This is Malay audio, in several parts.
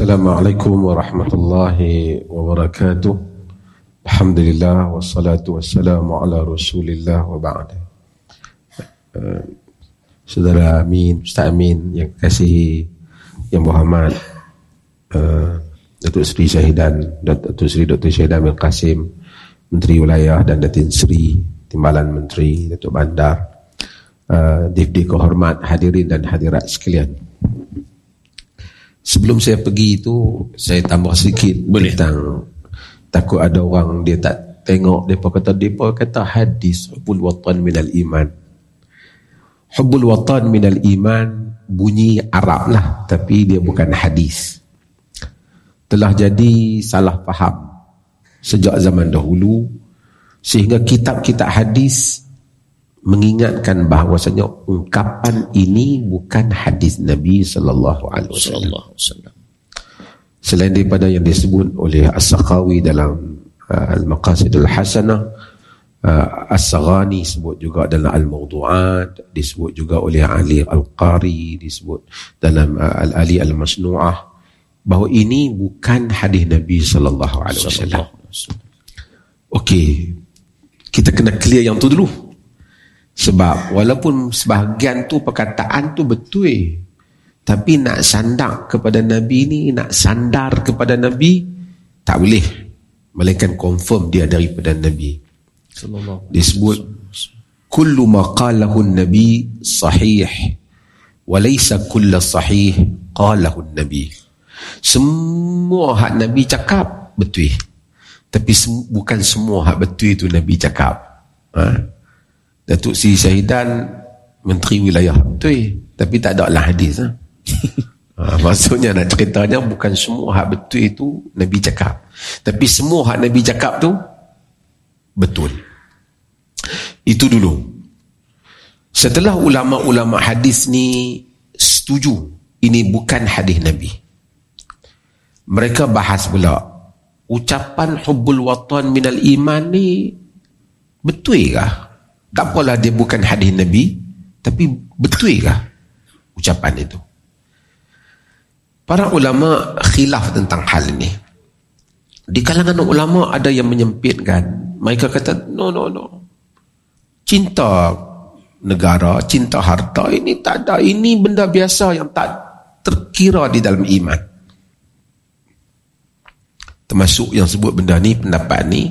Assalamualaikum warahmatullahi wabarakatuh. Alhamdulillah wassalatu wassalamu ala Rasulillah wa ba'da. Uh, Saudara Amin, Ustaz Amin yang kasih yang Muhammad uh, Datuk Seri Syahidan Datuk Seri Dr. Syahidan bin Qasim Menteri Wilayah dan Datin Seri Timbalan Menteri Datuk Bandar uh, Difdi kehormat hadirin dan hadirat sekalian Sebelum saya pergi itu Saya tambah sedikit Boleh. Tentang Takut ada orang Dia tak tengok Dia kata Dia kata hadis Hubbul watan minal iman Hubbul watan minal iman Bunyi Arab lah Tapi dia bukan hadis Telah jadi Salah faham Sejak zaman dahulu Sehingga kitab-kitab hadis mengingatkan bahawasanya ungkapan ini bukan hadis Nabi sallallahu alaihi wasallam. Selain daripada yang disebut oleh As-Sakhawi dalam uh, Al-Maqasid Al-Hasanah uh, As-Saghani sebut juga dalam Al-Mawdu'at disebut juga oleh Ali Al-Qari disebut dalam uh, Al-Ali Al-Masnu'ah bahawa ini bukan hadis Nabi sallallahu alaihi wasallam. Okey. Kita kena clear yang tu dulu. Sebab walaupun sebahagian tu perkataan tu betul tapi nak sandar kepada Nabi ni, nak sandar kepada Nabi tak boleh. Melainkan confirm dia daripada Nabi. Disebut kullu maqalahu nabi sahih walaysa kullu sahih qalahu nabi. Semua hak Nabi cakap betul. Tapi bukan semua hak betul itu Nabi cakap. Ha? Datuk Seri Syahidan Menteri Wilayah. Betul. Tapi tak ada lah hadis ha? ha, Maksudnya nak ceritanya Bukan semua hak betul itu Nabi cakap. Tapi semua hak Nabi cakap tu Betul. Itu dulu. Setelah ulama-ulama hadis ni Setuju Ini bukan hadis Nabi. Mereka bahas pula Ucapan hubbul watan minal iman ni Betul kah? Tak apalah dia bukan hadis Nabi Tapi betul kah Ucapan itu. Para ulama khilaf tentang hal ini. Di kalangan ulama ada yang menyempitkan. Mereka kata no no no. Cinta negara, cinta harta ini tak ada. Ini benda biasa yang tak terkira di dalam iman. Termasuk yang sebut benda ni pendapat ni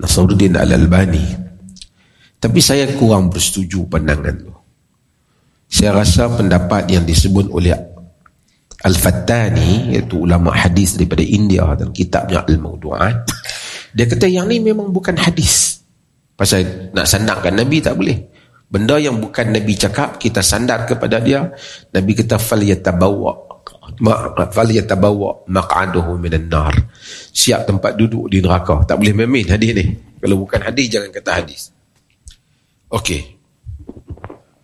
Nasruddin Al-Albani tapi saya kurang bersetuju pandangan tu. Saya rasa pendapat yang disebut oleh Al-Fattani iaitu ulama hadis daripada India dalam kitabnya Al-Mawdu'at dia kata yang ni memang bukan hadis. Pasal nak sandarkan Nabi tak boleh. Benda yang bukan Nabi cakap kita sandar kepada dia Nabi kata yatabawa fal yatabawa maq'aduhu minan nar. Siap tempat duduk di neraka. Tak boleh main hadis ni. Kalau bukan hadis jangan kata hadis. Okey.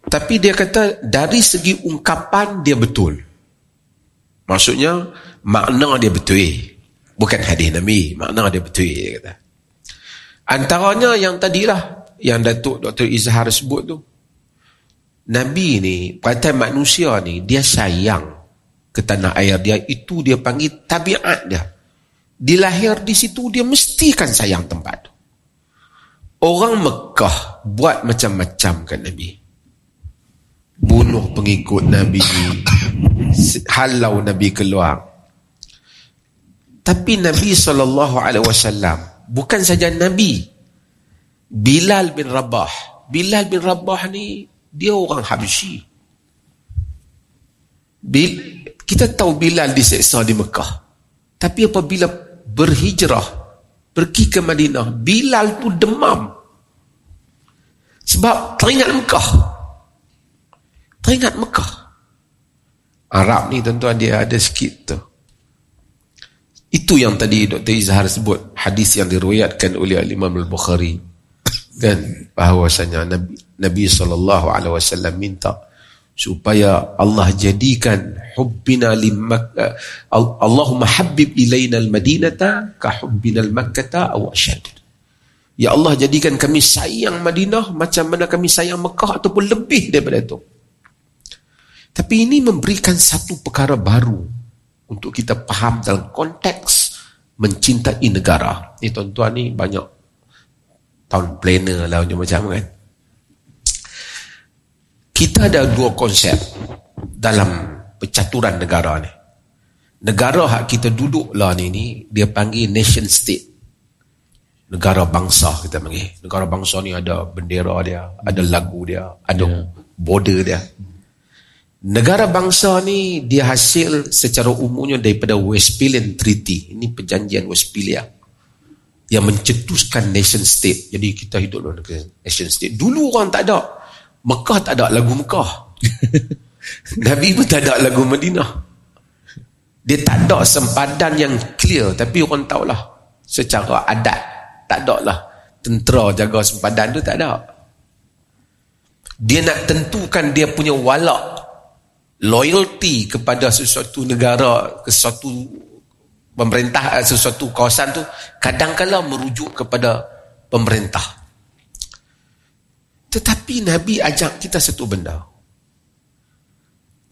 Tapi dia kata dari segi ungkapan dia betul. Maksudnya makna dia betul. Bukan hadis Nabi, makna dia betul dia kata. Antaranya yang tadilah yang Datuk Dr. Izhar sebut tu. Nabi ni, perkataan manusia ni, dia sayang ke tanah air dia. Itu dia panggil tabiat dia. Dilahir di situ, dia mestikan sayang tempat tu. Orang Mekah buat macam-macam kan Nabi. Bunuh pengikut Nabi. Halau Nabi keluar. Tapi Nabi SAW bukan saja Nabi. Bilal bin Rabah. Bilal bin Rabah ni dia orang Habsyi. Bil, kita tahu Bilal diseksa di Mekah. Tapi apabila berhijrah pergi ke Madinah. Bilal tu demam. Sebab teringat Mekah. Teringat Mekah. Arab ni tuan-tuan dia ada sikit tu. Itu yang tadi Dr. Izhar sebut. Hadis yang diruayatkan oleh Imam Al-Bukhari. Kan? Bahawasanya Nabi Nabi SAW minta supaya Allah jadikan hubbina limak Allahumma habib ilaina al-madinata ka hubbina al-makkata aw ashad Ya Allah jadikan kami sayang Madinah macam mana kami sayang Mekah ataupun lebih daripada itu. Tapi ini memberikan satu perkara baru untuk kita faham dalam konteks mencintai negara. Ni tuan-tuan ni banyak tahun planner lah macam-macam kan. Kita ada dua konsep dalam percaturan negara ni. Negara hak kita duduk lah ni ni dia panggil nation state. Negara bangsa kita panggil. Negara bangsa ni ada bendera dia, ada lagu dia, ada yeah. border dia. Negara bangsa ni dia hasil secara umumnya daripada Westphalian Treaty. Ini perjanjian Westphalia yang mencetuskan nation state. Jadi kita hidup dalam nation state. Dulu orang tak ada. Mekah tak ada lagu Mekah. Nabi pun tak ada lagu Madinah. Dia tak ada sempadan yang clear. Tapi orang tahulah secara adat. Tak ada lah. Tentera jaga sempadan tu tak ada. Dia nak tentukan dia punya walak loyalty kepada sesuatu negara, ke sesuatu pemerintah, eh, sesuatu kawasan tu kadang-kala merujuk kepada pemerintah. Tetapi Nabi ajak kita satu benda.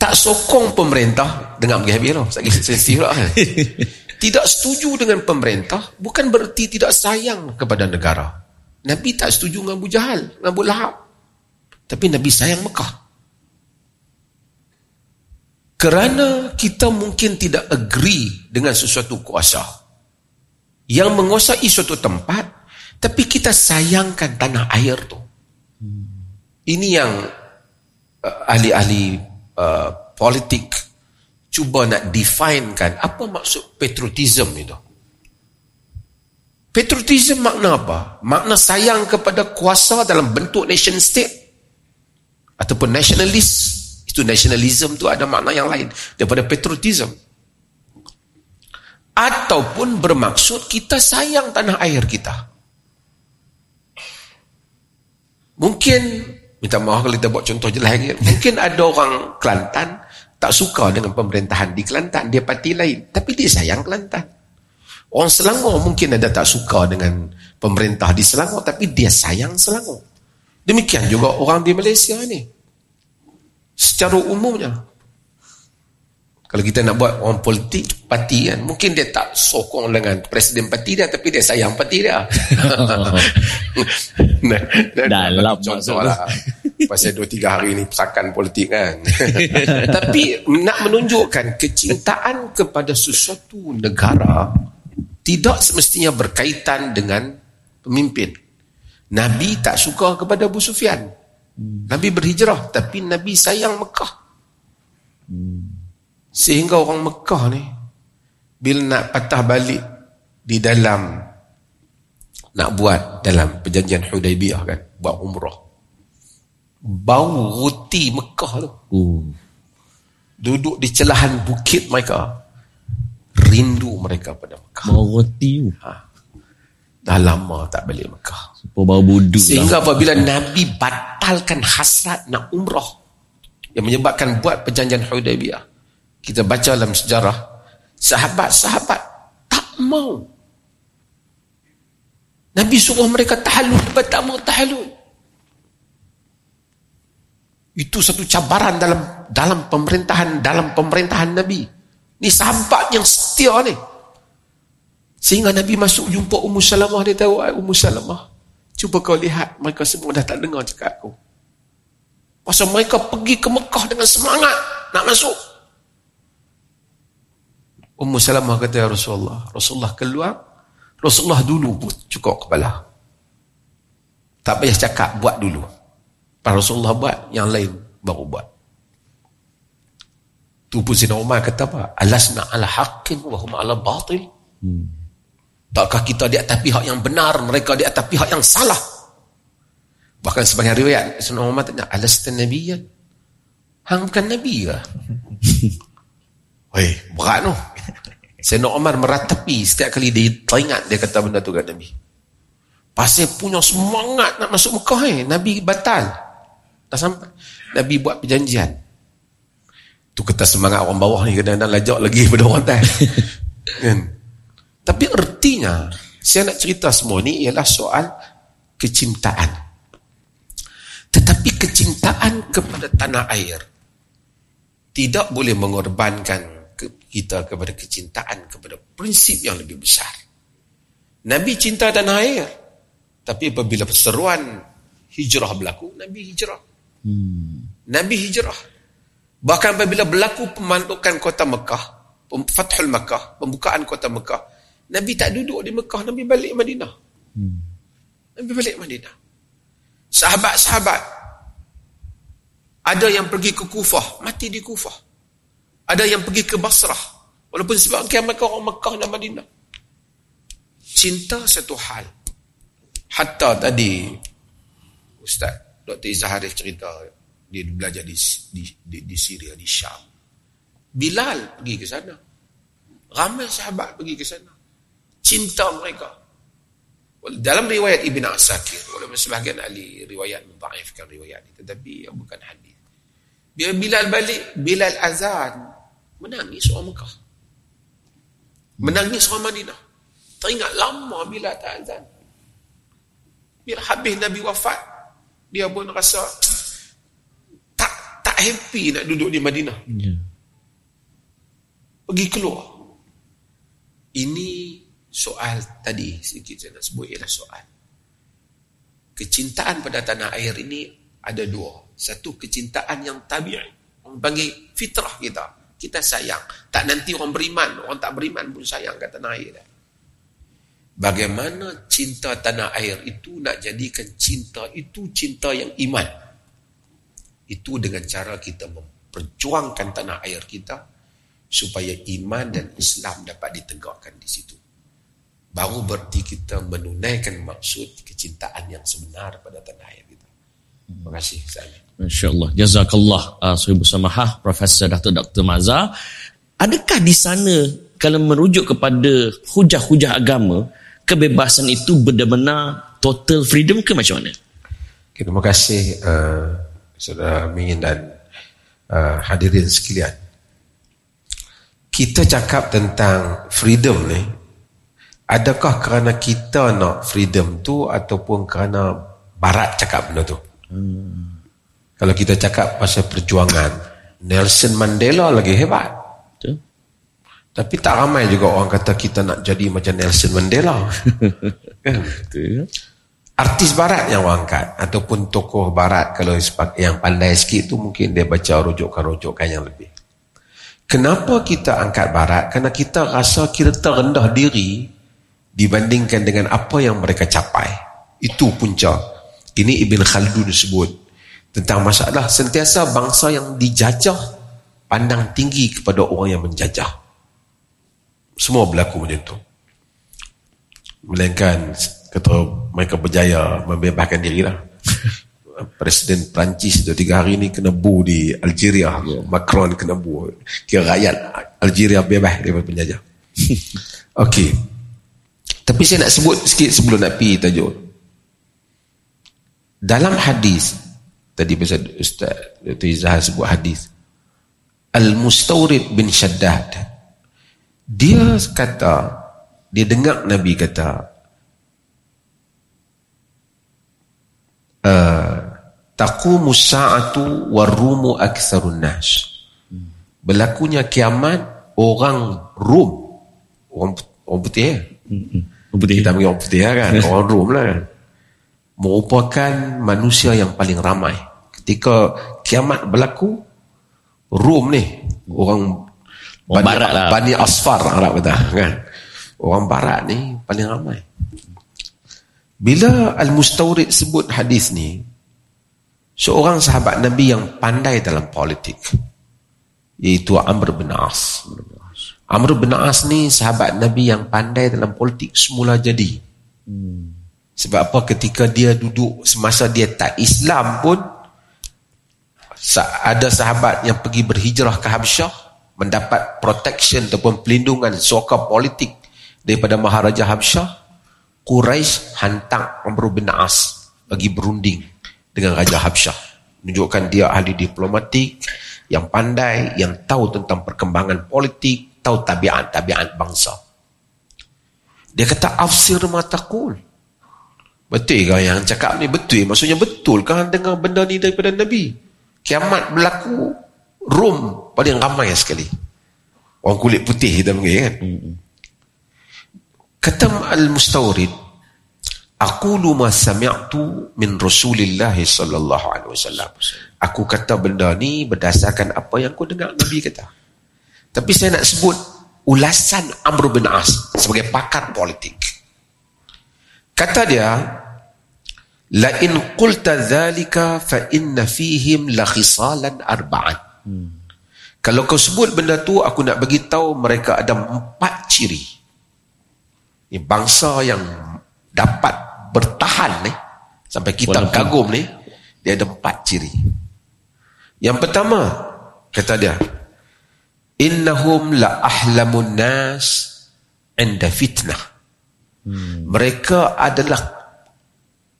Tak sokong pemerintah dengan pergi habis lah. Sensitif lah. Kan? Tidak setuju dengan pemerintah bukan berarti tidak sayang kepada negara. Nabi tak setuju dengan Abu Jahal, dengan Abu Lahab. Tapi Nabi sayang Mekah. Kerana kita mungkin tidak agree dengan sesuatu kuasa yang menguasai suatu tempat, tapi kita sayangkan tanah air tu. Ini yang uh, ahli-ahli uh, politik cuba nak definekan apa maksud patriotism itu. Patriotism makna apa? Makna sayang kepada kuasa dalam bentuk nation state ataupun nationalist itu nationalism tu ada makna yang lain daripada patriotism. Ataupun bermaksud kita sayang tanah air kita. Mungkin, minta maaf kalau kita buat contoh jelas mungkin ada orang Kelantan tak suka dengan pemerintahan di Kelantan, dia parti lain, tapi dia sayang Kelantan. Orang Selangor mungkin ada tak suka dengan pemerintah di Selangor, tapi dia sayang Selangor. Demikian juga orang di Malaysia ni. Secara umumnya kalau kita nak buat orang politik parti kan mungkin dia tak sokong dengan presiden parti dia tapi dia sayang parti dia. Nah, dalam contoh lah pasal 2-3 hari ni pesakan politik kan. Tapi nak menunjukkan kecintaan kepada sesuatu negara tidak semestinya berkaitan dengan pemimpin. Nabi tak suka kepada Abu Sufyan. Nabi berhijrah tapi Nabi sayang Mekah. Sehingga orang Mekah ni bila nak patah balik di dalam nak buat dalam perjanjian Hudaibiyah kan, buat umrah. Bau roti Mekah tu. Uh. Duduk di celahan bukit mereka. Rindu mereka pada Mekah. Bau roti tu. Ha. Dah lama tak balik Mekah. Budu Sehingga lah. apabila Nabi batalkan hasrat nak umrah. Yang menyebabkan buat perjanjian Hudaybiyah. Kita baca dalam sejarah. Sahabat-sahabat tak mau. Nabi suruh mereka tahalul. Tak mau tahalul. Itu satu cabaran dalam dalam pemerintahan dalam pemerintahan Nabi. Ni sahabat yang setia ni. Sehingga Nabi masuk jumpa Ummu Salamah dia tahu Ummu Salamah. Cuba kau lihat mereka semua dah tak dengar cakap aku. Pasal mereka pergi ke Mekah dengan semangat nak masuk. Ummu Salamah kata ya Rasulullah, Rasulullah keluar, Rasulullah dulu pun cukup kepala. Tak payah cakap, buat dulu. Pas Rasulullah buat, yang lain baru buat. Tu pun Sina Umar kata apa? Alasna ala haqqin wa hum ala batil. Hmm. Takkah kita di atas pihak yang benar, mereka di atas pihak yang salah? Bahkan sebagian riwayat, Sunnah Muhammad tanya, Alastan Nabi ya? Hang bukan Nabi ke? Weh, berat tu. Sayyidina Umar meratapi setiap kali dia teringat dia kata benda tu kat Nabi. Pasal punya semangat nak masuk Mekah eh. Nabi batal. Dah sampai. Nabi buat perjanjian. Tu kata semangat orang bawah ni kadang-kadang lajak lagi pada orang atas. kan? Tapi ertinya, saya nak cerita semua ni ialah soal kecintaan. Tetapi kecintaan kepada tanah air tidak boleh mengorbankan kita kepada kecintaan kepada prinsip yang lebih besar. Nabi cinta tanah air. Tapi apabila perseruan hijrah berlaku, Nabi hijrah. Hmm. Nabi hijrah. Bahkan apabila berlaku pemantukan kota Mekah, Fathul Mekah, pembukaan kota Mekah, Nabi tak duduk di Mekah, Nabi balik Madinah. Hmm. Nabi balik Madinah. Sahabat-sahabat, ada yang pergi ke Kufah, mati di Kufah. Ada yang pergi ke Basrah. Walaupun sebab mereka orang Mekah dan Madinah. Cinta satu hal. Hatta tadi Ustaz Dr. Izzaharif cerita dia belajar di, di, di, di Syria, di Syam. Bilal pergi ke sana. Ramai sahabat pergi ke sana. Cinta mereka. Dalam riwayat Ibn Asakir, walaupun sebahagian ahli riwayat membaifkan riwayat ini, tetapi bukan hadis. Bila Bilal balik, Bilal azan, Menangis orang Mekah. Menangis orang Madinah. Teringat lama bila tak azan. Bila habis Nabi wafat, dia pun rasa tak tak happy nak duduk di Madinah. Yeah. Pergi keluar. Ini soal tadi sedikit saya nak sebut ialah soal. Kecintaan pada tanah air ini ada dua. Satu kecintaan yang tabi'i. Orang panggil fitrah kita kita sayang. Tak nanti orang beriman, orang tak beriman pun sayang kat tanah air. Bagaimana cinta tanah air itu nak jadikan cinta itu cinta yang iman. Itu dengan cara kita memperjuangkan tanah air kita supaya iman dan Islam dapat ditegakkan di situ. Baru berarti kita menunaikan maksud kecintaan yang sebenar pada tanah air kita. Terima kasih. Saya. InsyaAllah. Jazakallah uh, Suhibu Samahah, Profesor Dr. Dr. Mazhar. Adakah di sana kalau merujuk kepada hujah-hujah agama, kebebasan itu benar-benar total freedom ke macam mana? Okay, terima kasih uh, Saudara Amin dan uh, hadirin sekalian. Kita cakap tentang freedom ni, adakah kerana kita nak freedom tu ataupun kerana barat cakap benda tu? Hmm. Kalau kita cakap pasal perjuangan, Nelson Mandela lagi hebat. Betul. Tapi tak ramai juga orang kata kita nak jadi macam Nelson Mandela. kan? Betul. Artis barat yang orang angkat ataupun tokoh barat kalau yang pandai sikit tu mungkin dia baca rujukan-rujukan yang lebih. Kenapa kita angkat barat? Kerana kita rasa kita terendah diri dibandingkan dengan apa yang mereka capai. Itu punca. Ini Ibn Khaldun sebut tentang masalah sentiasa bangsa yang dijajah pandang tinggi kepada orang yang menjajah. Semua berlaku macam itu. Melainkan kata mereka berjaya membebaskan diri lah. Presiden Perancis tu tiga hari ni kena bu di Algeria. Macron kena bu. Kira rakyat Algeria bebas daripada penjajah. Okey. Tapi saya nak sebut sikit sebelum nak pergi tajuk. Dalam hadis tadi pasal Ustaz Dr. Izzah sebut hadis. Al-Mustawrid bin Shaddad. Dia kata dia dengar Nabi kata uh, taqumu sa'atu warumu aktsarun nas. Berlakunya kiamat orang Rom orang, orang putih ya? orang putih. Kita panggil orang putih ya kan orang Rom lah kan merupakan manusia yang paling ramai. Ketika kiamat berlaku Rom ni orang Bani, barat lah. Bani Asfar Arab kata kan? Orang barat ni paling ramai. Bila Al-Mustawrid sebut hadis ni seorang sahabat Nabi yang pandai dalam politik iaitu Amr bin As. Amr bin As ni sahabat Nabi yang pandai dalam politik semula jadi. Hmm. Sebab apa? Ketika dia duduk semasa dia tak Islam pun ada sahabat yang pergi berhijrah ke Habsyah mendapat protection ataupun pelindungan soka politik daripada Maharaja Habsyah Quraisy hantar Amr bin As bagi berunding dengan Raja Habsyah. Menunjukkan dia ahli diplomatik yang pandai yang tahu tentang perkembangan politik tahu tabiat-tabiat bangsa. Dia kata afsir matakul betul ke yang cakap ni betul maksudnya betul kan dengar benda ni daripada Nabi kiamat berlaku Rom paling ramai sekali Orang kulit putih kita panggil kan. Kata Al-Mustawrid, Aku ma sami'tu min Rasulillah sallallahu alaihi wasallam. Aku kata benda ni berdasarkan apa yang aku dengar Nabi kata. Tapi saya nak sebut ulasan Amr bin As sebagai pakar politik. Kata dia, la in qulta dhalika fa inna fihim la khisalan arba'an. Hmm. Kalau kau sebut benda tu aku nak bagi tahu mereka ada empat ciri. Ini bangsa yang dapat bertahan ni sampai kita Walaupun. kagum ni dia ada empat ciri yang pertama kata dia innahum la ahlamun nas inda fitnah hmm. mereka adalah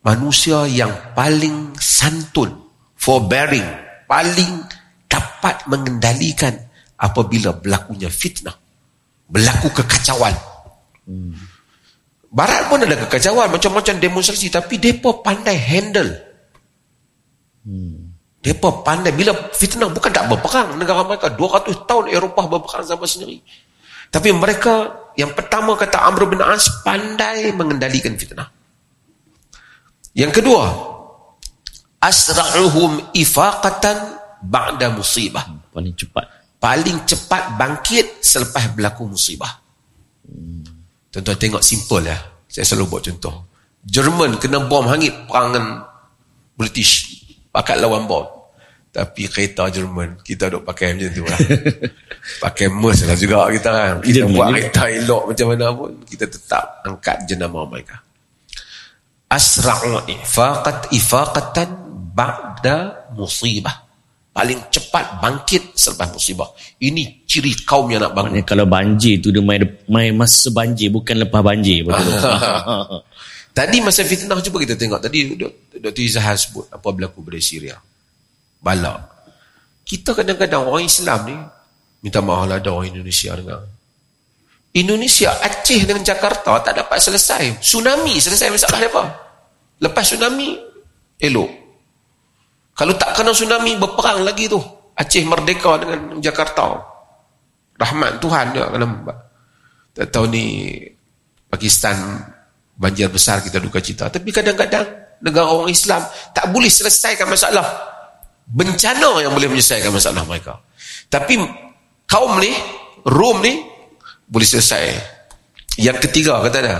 manusia yang paling santun forbearing paling dapat mengendalikan apabila berlakunya fitnah berlaku kekacauan hmm. Barat pun ada kekacauan macam-macam demonstrasi tapi depa pandai handle. Hmm. Depa pandai bila fitnah bukan tak berperang negara mereka 200 tahun Eropah berperang sama sendiri. Tapi mereka yang pertama kata Amr bin As pandai mengendalikan fitnah. Yang kedua, asra'uhum ifaqatan ba'da musibah. Paling cepat. Paling cepat bangkit selepas berlaku musibah. Hmm. Tuan-tuan tengok simple ya. Saya selalu buat contoh. Jerman kena bom hangit perang dengan British. Pakat lawan bom. Tapi kereta Jerman, kita duk pakai macam tu lah. pakai MERS lah juga kita kan. Kita Jerman buat kereta elok macam mana pun. Kita tetap angkat jenama mereka. Asra'u ifaqat ifaqatan ba'da musibah paling cepat bangkit selepas musibah. Ini ciri kaum yang nak bangun. Kalau banjir tu dia main, main masa banjir bukan lepas banjir. Betul. Tadi masa fitnah cuba kita tengok. Tadi Dr. Izzahar sebut apa berlaku pada Syria. Bala. Kita kadang-kadang orang Islam ni minta maaf lah ada orang Indonesia dengar. Indonesia, Aceh dengan Jakarta tak dapat selesai. Tsunami selesai masalah apa? Lepas tsunami, elok. Kalau tak kena tsunami, berperang lagi tu. Aceh merdeka dengan Jakarta. Rahmat Tuhan dia kena Tak tahu ni Pakistan banjir besar kita duka cita. Tapi kadang-kadang negara orang Islam tak boleh selesaikan masalah. Bencana yang boleh menyelesaikan masalah mereka. Tapi kaum ni, Rom ni, boleh selesai. Yang ketiga kata dia,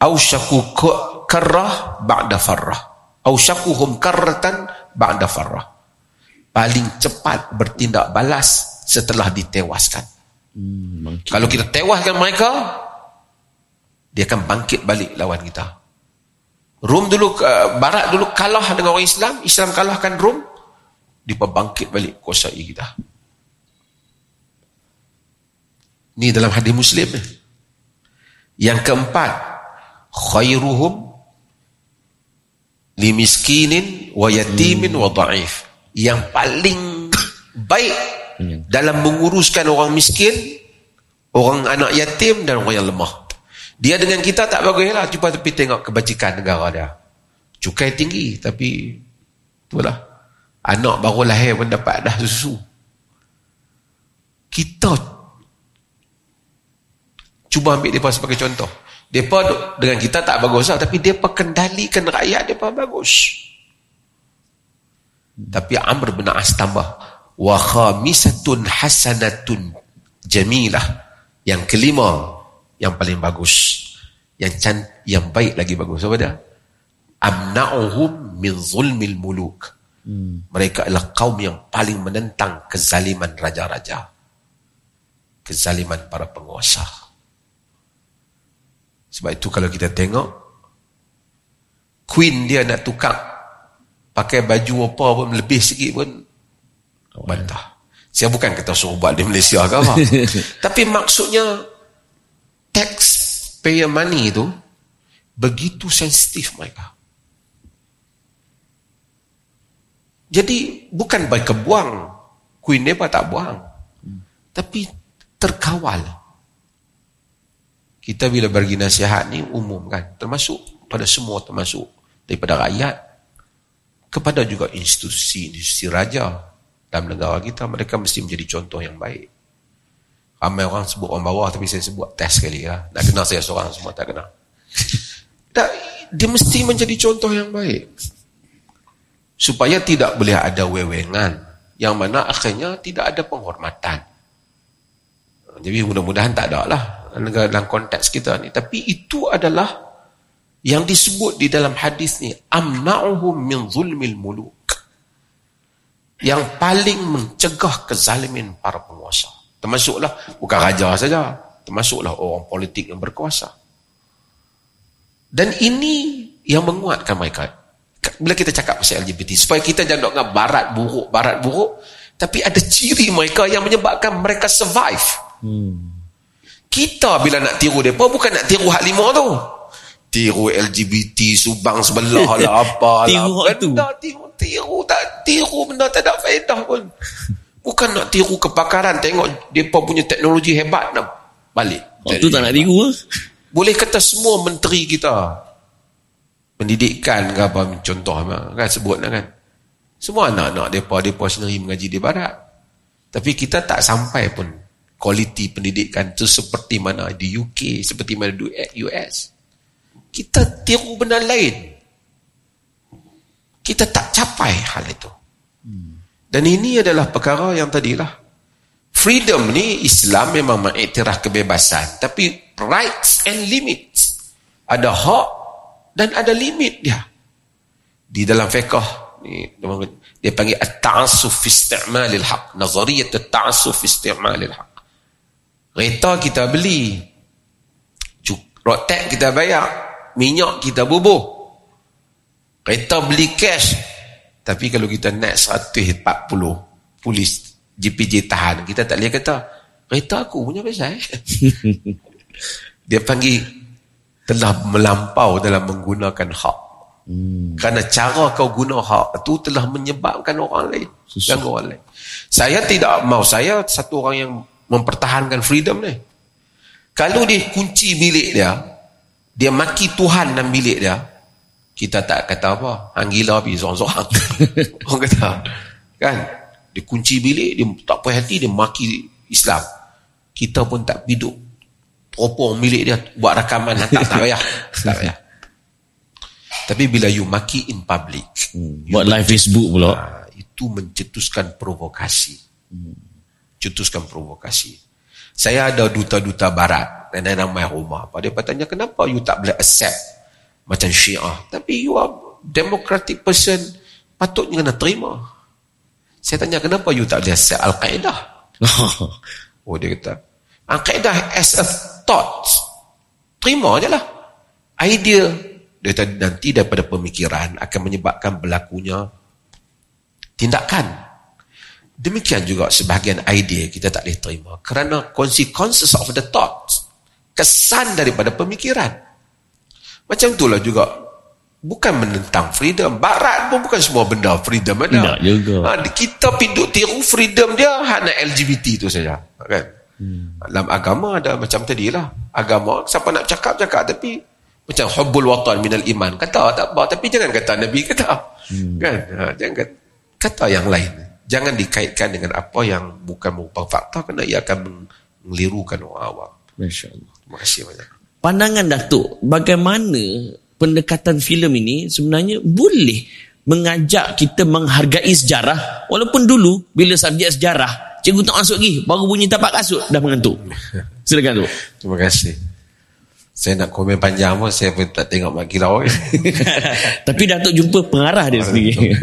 Ausyaku karrah ba'da farrah. Au syakuhum karratan ba'da farrah. Paling cepat bertindak balas setelah ditewaskan. Hmm, kalau kita tewaskan mereka dia akan bangkit balik lawan kita Rom dulu uh, barat dulu kalah dengan orang Islam Islam kalahkan Rom dia bangkit balik kuasai kita. Ni dalam hadis muslim yang keempat khairuhum limiskinin wa yatimin wa da'if. Yang paling baik hmm. dalam menguruskan orang miskin orang anak yatim dan orang yang lemah dia dengan kita tak bagus lah cuba tapi tengok kebajikan negara dia. Cukai tinggi tapi itulah anak baru lahir pun dapat dah susu. Kita cuba ambil dia sebagai contoh. Depa dengan kita tak bagus lah, tapi depa kendalikan rakyat depa bagus. Tapi Amr bin As tambah wa khamisatun hasanatun jamilah. Yang kelima yang paling bagus. Yang can yang baik lagi bagus apa dia? Amna'uhum min zulmil muluk. Hmm. Mereka adalah kaum yang paling menentang kezaliman raja-raja. Kezaliman para penguasa. Sebab itu kalau kita tengok Queen dia nak tukar Pakai baju apa pun Lebih sikit pun Bantah Saya bukan kata suruh buat di Malaysia ke apa Tapi maksudnya payer money itu Begitu sensitif mereka. Jadi bukan baik kebuang Queen dia tak buang. Hmm. Tapi terkawal. Kita bila bagi nasihat ni umum kan? Termasuk pada semua termasuk. Daripada rakyat kepada juga institusi institusi raja dalam negara kita mereka mesti menjadi contoh yang baik Ramai orang sebut orang bawah tapi saya sebut test sekali lah. Nak kenal saya seorang semua tak kenal. tak, dia mesti menjadi contoh yang baik. Supaya tidak boleh ada wewengan yang mana akhirnya tidak ada penghormatan. Jadi mudah-mudahan tak ada lah dalam konteks kita ni. Tapi itu adalah yang disebut di dalam hadis ni amna'uhum min zulmil muluk yang paling mencegah kezalimin para penguasa Termasuklah bukan raja saja, termasuklah orang politik yang berkuasa. Dan ini yang menguatkan mereka. Bila kita cakap pasal LGBT, supaya kita jangan nak barat buruk, barat buruk, tapi ada ciri mereka yang menyebabkan mereka survive. Hmm. Kita bila nak tiru mereka, bukan nak tiru hak lima tu. Tiru LGBT, subang sebelah lah, apa lah. tiru tu. Tiru, tiru, tak, tiru benda tak ada faedah pun. Bukan nak tiru kepakaran Tengok mereka punya teknologi hebat nak Balik. Waktu tak nak tiru eh? Boleh kata semua menteri kita. Pendidikan ke apa Contoh kan sebut lah kan. Semua anak-anak mereka Mereka sendiri mengaji di barat. Tapi kita tak sampai pun Kualiti pendidikan tu seperti mana di UK Seperti mana di US Kita tiru benda lain. Kita tak capai hal itu. Hmm. Dan ini adalah perkara yang tadilah. Freedom ni Islam memang mengiktiraf kebebasan. Tapi rights and limits. Ada hak dan ada limit dia. Di dalam fiqah ni dia panggil at-ta'assuf fi isti'malil haq. Nazariyat at-ta'assuf fi isti'malil haq. Kereta kita beli. Rotek kita bayar. Minyak kita bubuh. Kereta beli cash tapi kalau kita naik 140 polis GPJ tahan, kita tak boleh kata, kereta aku punya pasal. Dia panggil telah melampau dalam menggunakan hak. Hmm. Kerana cara kau guna hak itu telah menyebabkan orang lain. Susah. orang lain. Saya tidak mau, saya satu orang yang mempertahankan freedom ni. Kalau dia kunci bilik dia, dia maki Tuhan dalam bilik dia, kita tak kata apa. Hang gila pergi seorang-seorang. Orang kata kan? Dia kunci bilik dia tak puas hati dia maki Islam. Kita pun tak piduk teropong bilik dia buat rakaman tak tak payah. Tak payah. Tapi bila you maki in public hmm. buat live Facebook pula. Ha, itu mencetuskan provokasi. Hmm. cetuskan provokasi. Saya ada duta-duta barat dan nama rumah. Dia bertanya kenapa you tak boleh accept macam syiah. Tapi you are democratic person, patutnya kena terima. Saya tanya, kenapa you tak boleh accept Al-Qaeda? oh, dia kata, Al-Qaeda as a thought, terima je lah. Idea, dia kata, nanti daripada pemikiran akan menyebabkan berlakunya tindakan. Demikian juga sebahagian idea kita tak boleh terima. Kerana consequences of the thought, kesan daripada pemikiran. Macam itulah juga bukan menentang freedom. Barat pun bukan semua benda freedom ada. Tak juga. Ha, kita pinduk tiru freedom dia hanya LGBT itu saja. Kan? Hmm. Dalam agama ada macam tadi lah. Agama siapa nak cakap cakap tapi macam hubbul watan minal iman. Kata tak apa tapi jangan kata Nabi kata. Hmm. Kan? Ha, jangan kata, kata yang lain. Jangan dikaitkan dengan apa yang bukan merupakan fakta kerana ia akan mengelirukan orang awam. Masya Allah. Terima kasih banyak pandangan Datuk bagaimana pendekatan filem ini sebenarnya boleh mengajak kita menghargai sejarah? Walaupun dulu bila subjek sejarah cikgu tak masuk lagi baru bunyi tapak kasut dah mengantuk. Silakan tu terima kasih. Saya nak komen panjang pun saya pun tak tengok Mak Kilau tapi Datuk jumpa pengarah dia sendiri.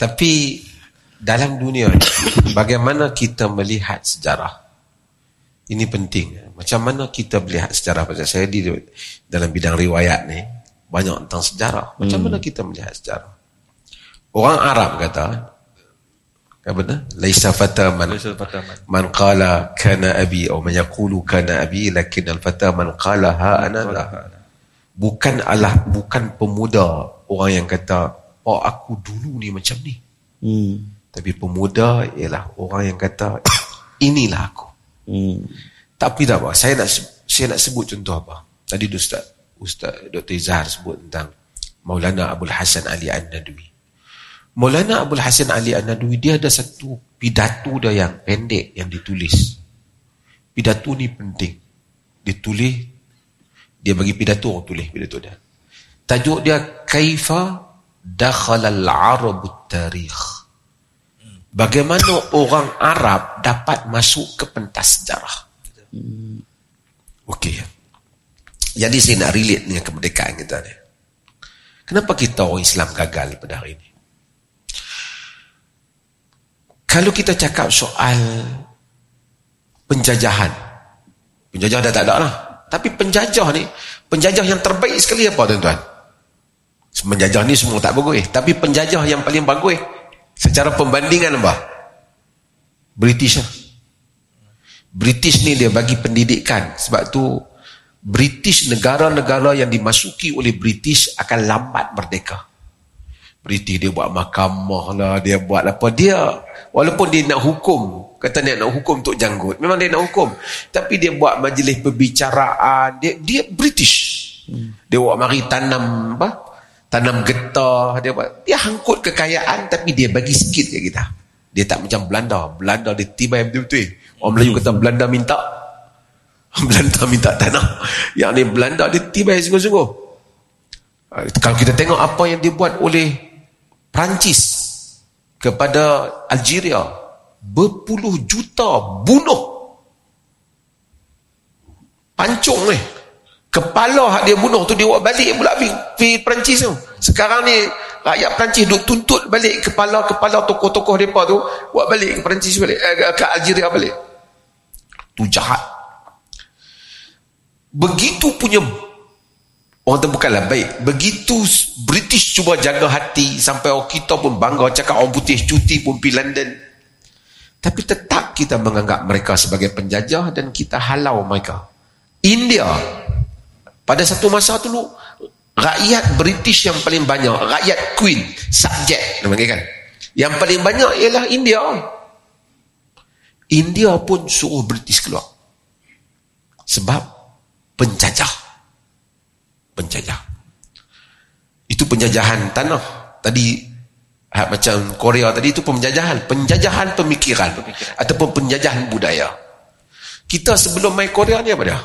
Tapi dalam dunia bagaimana kita melihat sejarah? Ini penting. Macam mana kita melihat sejarah pasal saya di dalam bidang riwayat ni banyak tentang sejarah. Macam hmm. mana kita melihat sejarah? Orang Arab kata apa benar? Laisa fata man man qala kana abi atau man yaqulu kana abi lakin al fata man qala ha ana la. Bukan Allah bukan pemuda orang yang kata oh aku dulu ni macam ni. Hmm. Tapi pemuda ialah orang yang kata inilah aku. Hmm. Tapi tak apa, saya nak saya nak sebut contoh apa. Tadi Ustaz Ustaz Dr. Izhar sebut tentang Maulana Abdul Hasan Ali An-Nadwi. Maulana Abdul Hasan Ali An-Nadwi dia ada satu pidato dia yang pendek yang ditulis. pidato ni penting. Dia tulis, dia bagi pidato, tulis pidato dia. Tajuk dia, Kaifa dakhalal arabu tarikh. Bagaimana orang Arab dapat masuk ke pentas sejarah? Okey. Jadi saya nak relate dengan kemerdekaan kita ni. Kenapa kita orang Islam gagal pada hari ini? Kalau kita cakap soal penjajahan, penjajah dah tak ada lah. Tapi penjajah ni, penjajah yang terbaik sekali apa tuan-tuan? Penjajah ni semua tak bagus. Tapi penjajah yang paling bagus, secara pembandingan apa? British lah. British ni dia bagi pendidikan. Sebab tu British negara-negara yang dimasuki oleh British akan lambat merdeka. British dia buat mahkamah lah, dia buat apa. Dia, walaupun dia nak hukum, kata dia nak hukum untuk janggut. Memang dia nak hukum. Tapi dia buat majlis perbicaraan. Dia, dia British. Dia buat mari tanam apa? Tanam getah. Dia buat, dia hangkut kekayaan tapi dia bagi sikit ke kita. Dia tak macam Belanda. Belanda dia tiba betul-betul. Orang Melayu kata Belanda minta, Belanda minta tanah. Yang ni Belanda dia tiba sungguh-sungguh. Ah, kalau kita tengok apa yang dibuat oleh Perancis kepada Algeria, berpuluh juta bunuh. Pancung ni. Kepala hak dia bunuh tu dia balik pula pergi Perancis tu. Sekarang ni rakyat Perancis duk tuntut balik kepala-kepala tokoh-tokoh mereka tu buat balik ke Perancis balik, eh, ke Algeria balik. Tu jahat. Begitu punya orang tu bukanlah baik. Begitu British cuba jaga hati sampai orang kita pun bangga cakap orang putih cuti pun pergi London. Tapi tetap kita menganggap mereka sebagai penjajah dan kita halau mereka. India pada satu masa dulu rakyat British yang paling banyak rakyat Queen subject kan? Yang paling banyak ialah India India pun suruh British keluar sebab penjajah. Penjajah. Itu penjajahan tanah. Tadi macam Korea tadi itu penjajahan, penjajahan pemikiran, pemikiran ataupun penjajahan budaya. Kita sebelum main Korea ni apa dia?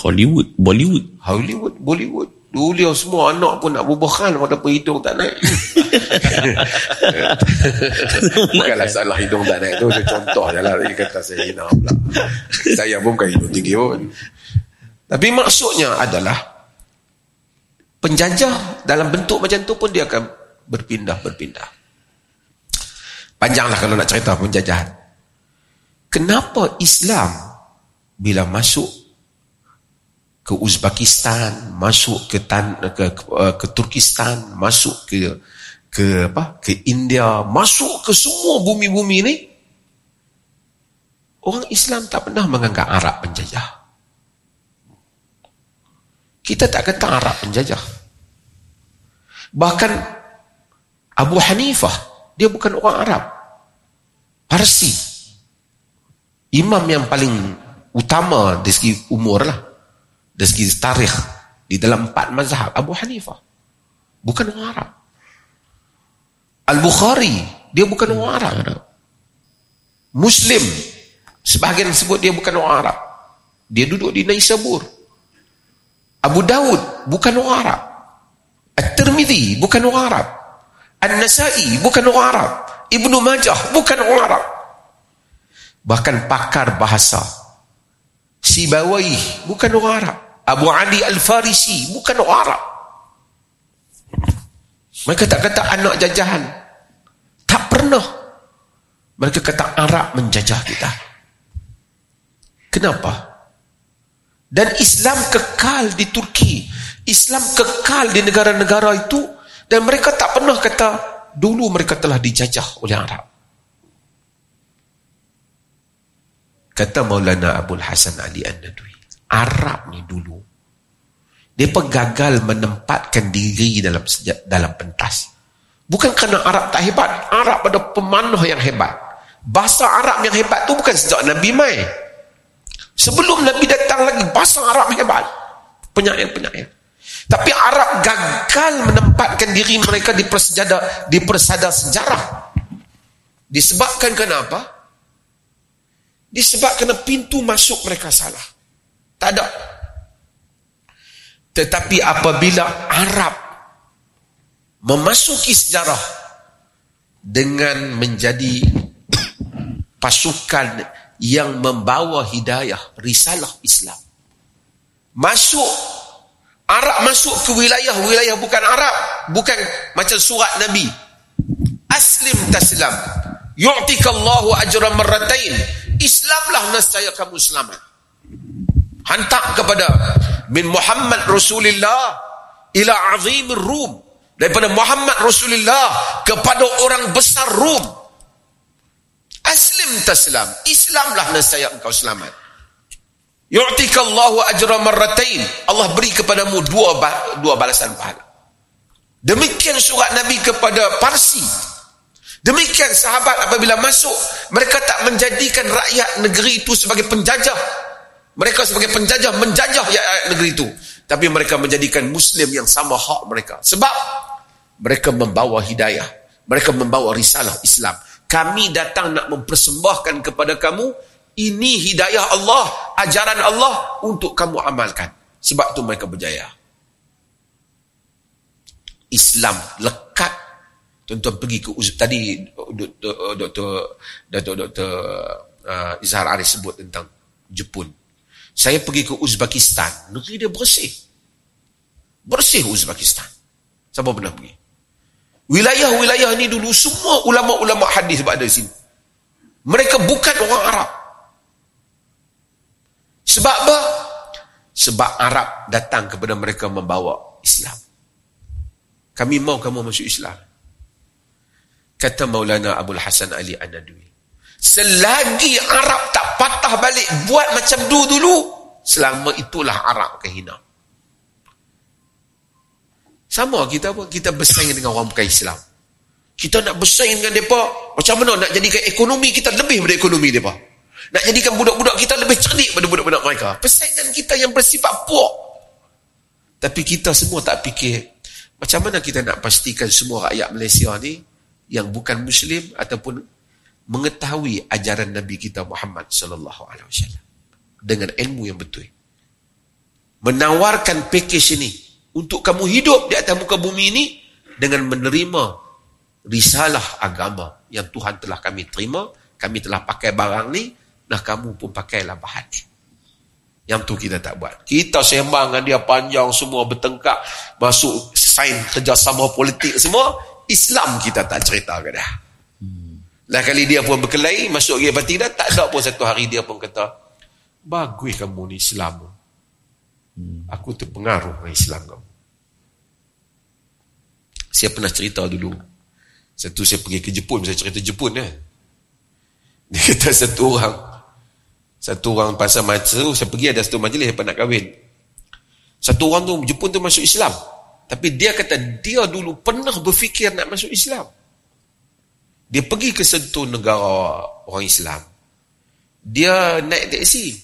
Hollywood, Bollywood. Hollywood, Bollywood. Dulu semua anak pun nak bubuhkan walaupun hidung tak naik. Bukanlah salah hidung tak naik tu. Contoh je lah. Dia kata saya hina pula. Saya pun bukan hidung tinggi pun. Tapi maksudnya adalah penjajah dalam bentuk macam tu pun dia akan berpindah-berpindah. Panjanglah kalau nak cerita penjajahan. Kenapa Islam bila masuk ke Uzbekistan, masuk ke Tan, ke, ke, ke Turkistan, masuk ke ke apa? ke India, masuk ke semua bumi-bumi ni orang Islam tak pernah menganggap Arab penjajah. Kita tak kata Arab penjajah. Bahkan Abu Hanifah, dia bukan orang Arab. Parsi. Imam yang paling utama dari segi umur lah. Dari segi tarikh. Di dalam empat mazhab. Abu Hanifah. Bukan orang Arab. Al-Bukhari, dia bukan orang Arab. Muslim, sebahagian sebut dia bukan orang Arab. Dia duduk di Naisabur. Abu Dawud bukan orang Arab. At-Tirmidhi bukan orang Arab. An-Nasai bukan orang Arab. Ibnu Majah bukan orang Arab. Bahkan pakar bahasa Sibawai bukan orang Arab. Abu Ali Al-Farisi bukan orang Arab. Mereka tak kata anak jajahan. Tak pernah. Mereka kata Arab menjajah kita. Kenapa? Dan Islam kekal di Turki. Islam kekal di negara-negara itu. Dan mereka tak pernah kata, dulu mereka telah dijajah oleh Arab. Kata Maulana Abdul Hasan Ali An-Nadwi. Arab ni dulu. Mereka gagal menempatkan diri dalam dalam pentas. Bukan kerana Arab tak hebat. Arab pada pemanah yang hebat. Bahasa Arab yang hebat tu bukan sejak Nabi Mai. Sebelum Nabi datang lagi, bahasa Arab hebat. Penyair-penyair. Tapi Arab gagal menempatkan diri mereka di persada, di persada sejarah. Disebabkan kenapa? Disebab kena pintu masuk mereka salah. Tak ada. Tetapi apabila Arab memasuki sejarah dengan menjadi pasukan yang membawa hidayah risalah Islam. Masuk Arab masuk ke wilayah-wilayah bukan Arab, bukan macam surat Nabi. Aslim taslam. Yu'tikallahu ajran marratain. Islamlah nascaya kamu selamat. Hantar kepada min Muhammad Rasulullah ila azim Rum. Daripada Muhammad Rasulullah kepada orang besar Rum. Aslim taslam. Islamlah nascaya engkau selamat. Yu'tikallahu ajra marratain. Allah beri kepadamu dua dua balasan pahala. Demikian surat Nabi kepada Parsi. Demikian sahabat apabila masuk, mereka tak menjadikan rakyat negeri itu sebagai penjajah. Mereka sebagai penjajah menjajah rakyat negeri itu. Tapi mereka menjadikan Muslim yang sama hak mereka. Sebab mereka membawa hidayah. Mereka membawa risalah Islam. Kami datang nak mempersembahkan kepada kamu ini hidayah Allah, ajaran Allah untuk kamu amalkan. Sebab tu mereka berjaya. Islam lekat. Tuan-tuan pergi ke Uz tadi Dr. Dr. Dr. Uh, Izhar Arif sebut tentang Jepun. Saya pergi ke Uzbekistan. Negeri dia bersih. Bersih Uzbekistan. Siapa pernah pergi? Wilayah-wilayah ni dulu semua ulama-ulama hadis berada di sini. Mereka bukan orang Arab. Sebab apa? Sebab Arab datang kepada mereka membawa Islam. Kami mau kamu masuk Islam. Kata Maulana Abdul Hasan Ali An-Nadwi. Selagi Arab tak patah balik buat macam dulu dulu, selama itulah Arab kehina. Sama kita pun, kita bersaing dengan orang bukan Islam. Kita nak bersaing dengan mereka, macam mana nak jadikan ekonomi kita lebih daripada ekonomi mereka. Nak jadikan budak-budak kita lebih cerdik pada budak-budak mereka. Persaingan kita yang bersifat puak. Tapi kita semua tak fikir, macam mana kita nak pastikan semua rakyat Malaysia ni yang bukan Muslim ataupun mengetahui ajaran Nabi kita Muhammad sallallahu alaihi wasallam dengan ilmu yang betul. Menawarkan pakej ini untuk kamu hidup di atas muka bumi ini dengan menerima risalah agama yang Tuhan telah kami terima, kami telah pakai barang ni Nah kamu pun pakailah bahan ni. Yang tu kita tak buat. Kita sembang dengan dia panjang semua bertengkak. Masuk sain kerjasama politik semua. Islam kita tak cerita ke dia. Hmm. Lah kali dia pun berkelahi. Masuk dia parti dah. Tak ada pun satu hari dia pun kata. Bagus kamu ni Islam. Aku terpengaruh dengan Islam kamu. Saya pernah cerita dulu. Satu saya pergi ke Jepun. Saya cerita Jepun ya. Dia kata satu orang satu orang pasal masa saya pergi ada satu majlis yang nak kahwin. Satu orang tu Jepun tu masuk Islam. Tapi dia kata dia dulu pernah berfikir nak masuk Islam. Dia pergi ke satu negara orang Islam. Dia naik taksi.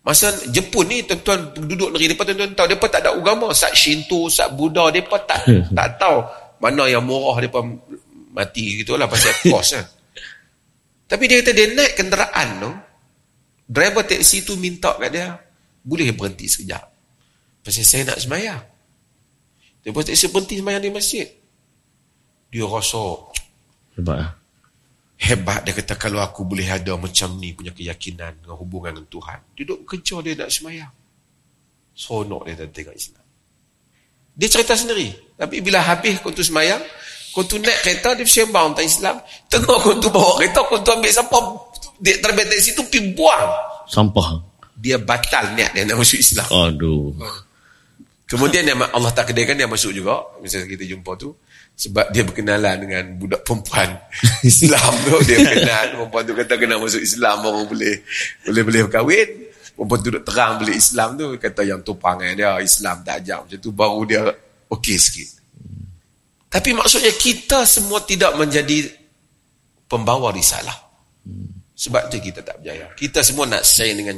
Masa Jepun ni tuan-tuan duduk negeri depa tuan-tuan tahu depa tak ada agama, sat Shinto, sat Buddha, depa tak tak tahu mana yang murah depa mati gitulah pasal kos kan. Tapi dia kata dia naik kenderaan tu, Driver teksi tu minta kat dia, boleh berhenti sekejap. Pasal saya nak semayang. Driver teksi berhenti semayang di masjid. Dia rasa hebat. Eh? Hebat dia kata kalau aku boleh ada macam ni punya keyakinan dengan hubungan dengan Tuhan. Dia duduk kerja dia nak semayang. Sonok dia tak tengok Islam. Dia cerita sendiri. Tapi bila habis kau tu semayang, kau tu naik kereta, dia sembang tentang Islam. Tengok kau tu bawa kereta, kau tu ambil siapa dia terbit dari situ pergi buang sampah dia batal niat dia nak masuk Islam aduh kemudian dia, Allah tak dia masuk juga. Misalnya kita jumpa tu sebab dia berkenalan dengan budak perempuan Islam tu. Dia kenal perempuan tu kata kena masuk Islam baru boleh boleh boleh berkahwin. Perempuan tu duduk terang boleh Islam tu kata yang tupang dia Islam tak ajar macam tu baru dia okey sikit. Tapi maksudnya kita semua tidak menjadi pembawa risalah. Sebab tu kita tak berjaya. Kita semua nak saing dengan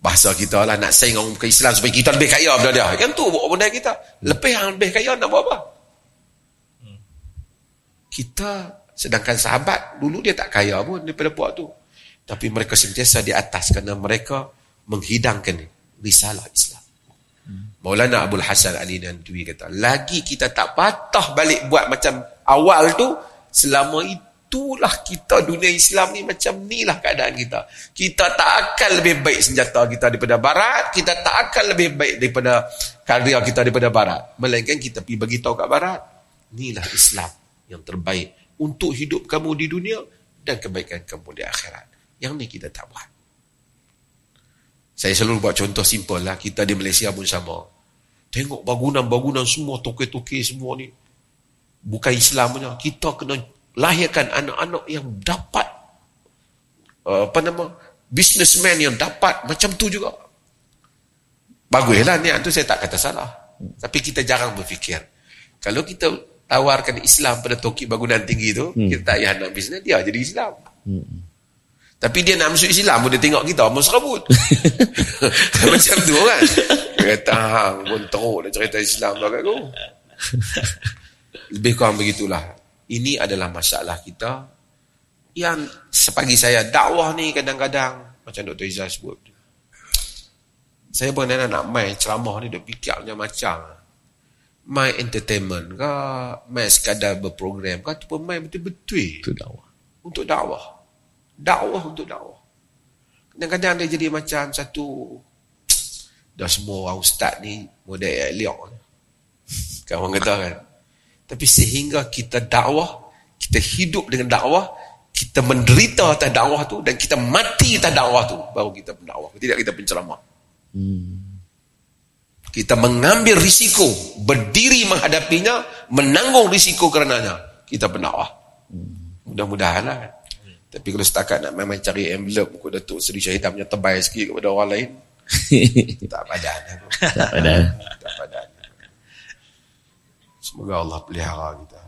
bahasa kita lah. Nak saing dengan ke Islam supaya kita lebih kaya daripada dia. Yang tu buat benda kita. Lebih yang lebih kaya nak buat apa? Kita, sedangkan sahabat, dulu dia tak kaya pun daripada buat tu. Tapi mereka sentiasa di atas kerana mereka menghidangkan risalah Islam. Maulana Abdul Hasan Ali Nandwi kata, lagi kita tak patah balik buat macam awal tu, selama itulah kita dunia Islam ni macam ni lah keadaan kita. Kita tak akan lebih baik senjata kita daripada Barat, kita tak akan lebih baik daripada karya kita daripada Barat. Melainkan kita pergi bagi tahu kat Barat, inilah Islam yang terbaik untuk hidup kamu di dunia dan kebaikan kamu di akhirat. Yang ni kita tak buat. Saya selalu buat contoh simple lah. Kita di Malaysia pun sama. Tengok bangunan-bangunan semua, toke-toke semua ni. Bukan Islam punya. Kita kena lahirkan anak-anak yang dapat, uh, apa nama, businessman yang dapat macam tu juga. Baguslah niat tu saya tak kata salah. Tapi kita jarang berfikir. Kalau kita tawarkan Islam pada toki bangunan tinggi tu, hmm. kita tak payah nak bisnes, dia jadi Islam. Hmm. Tapi dia nak masuk Islam pun dia tengok kita, mau serabut. macam tu kan. Kata hang pun teruk nak cerita Islam lah kat aku. Lebih kurang begitulah. Ini adalah masalah kita yang sepagi saya dakwah ni kadang-kadang macam Dr. Izzah sebut. Saya pun nak nak main ceramah ni dia fikir macam main entertainment ke main sekadar berprogram ke ataupun main betul-betul untuk dakwah. Untuk dakwah. Dakwah untuk dakwah. Kadang-kadang dia jadi macam satu dah semua orang ustaz ni model eliok kan orang kata kan tapi sehingga kita dakwah kita hidup dengan dakwah kita menderita atas dakwah tu dan kita mati atas dakwah tu baru kita pendakwah tidak kita penceramah hmm. kita mengambil risiko berdiri menghadapinya menanggung risiko kerananya kita pendakwah hmm. mudah-mudahan lah tapi kalau setakat nak memang cari envelope muka Datuk Seri Syahid punya tebal sikit kepada orang lain tak padan tak padan tak padan semoga Allah pelihara kita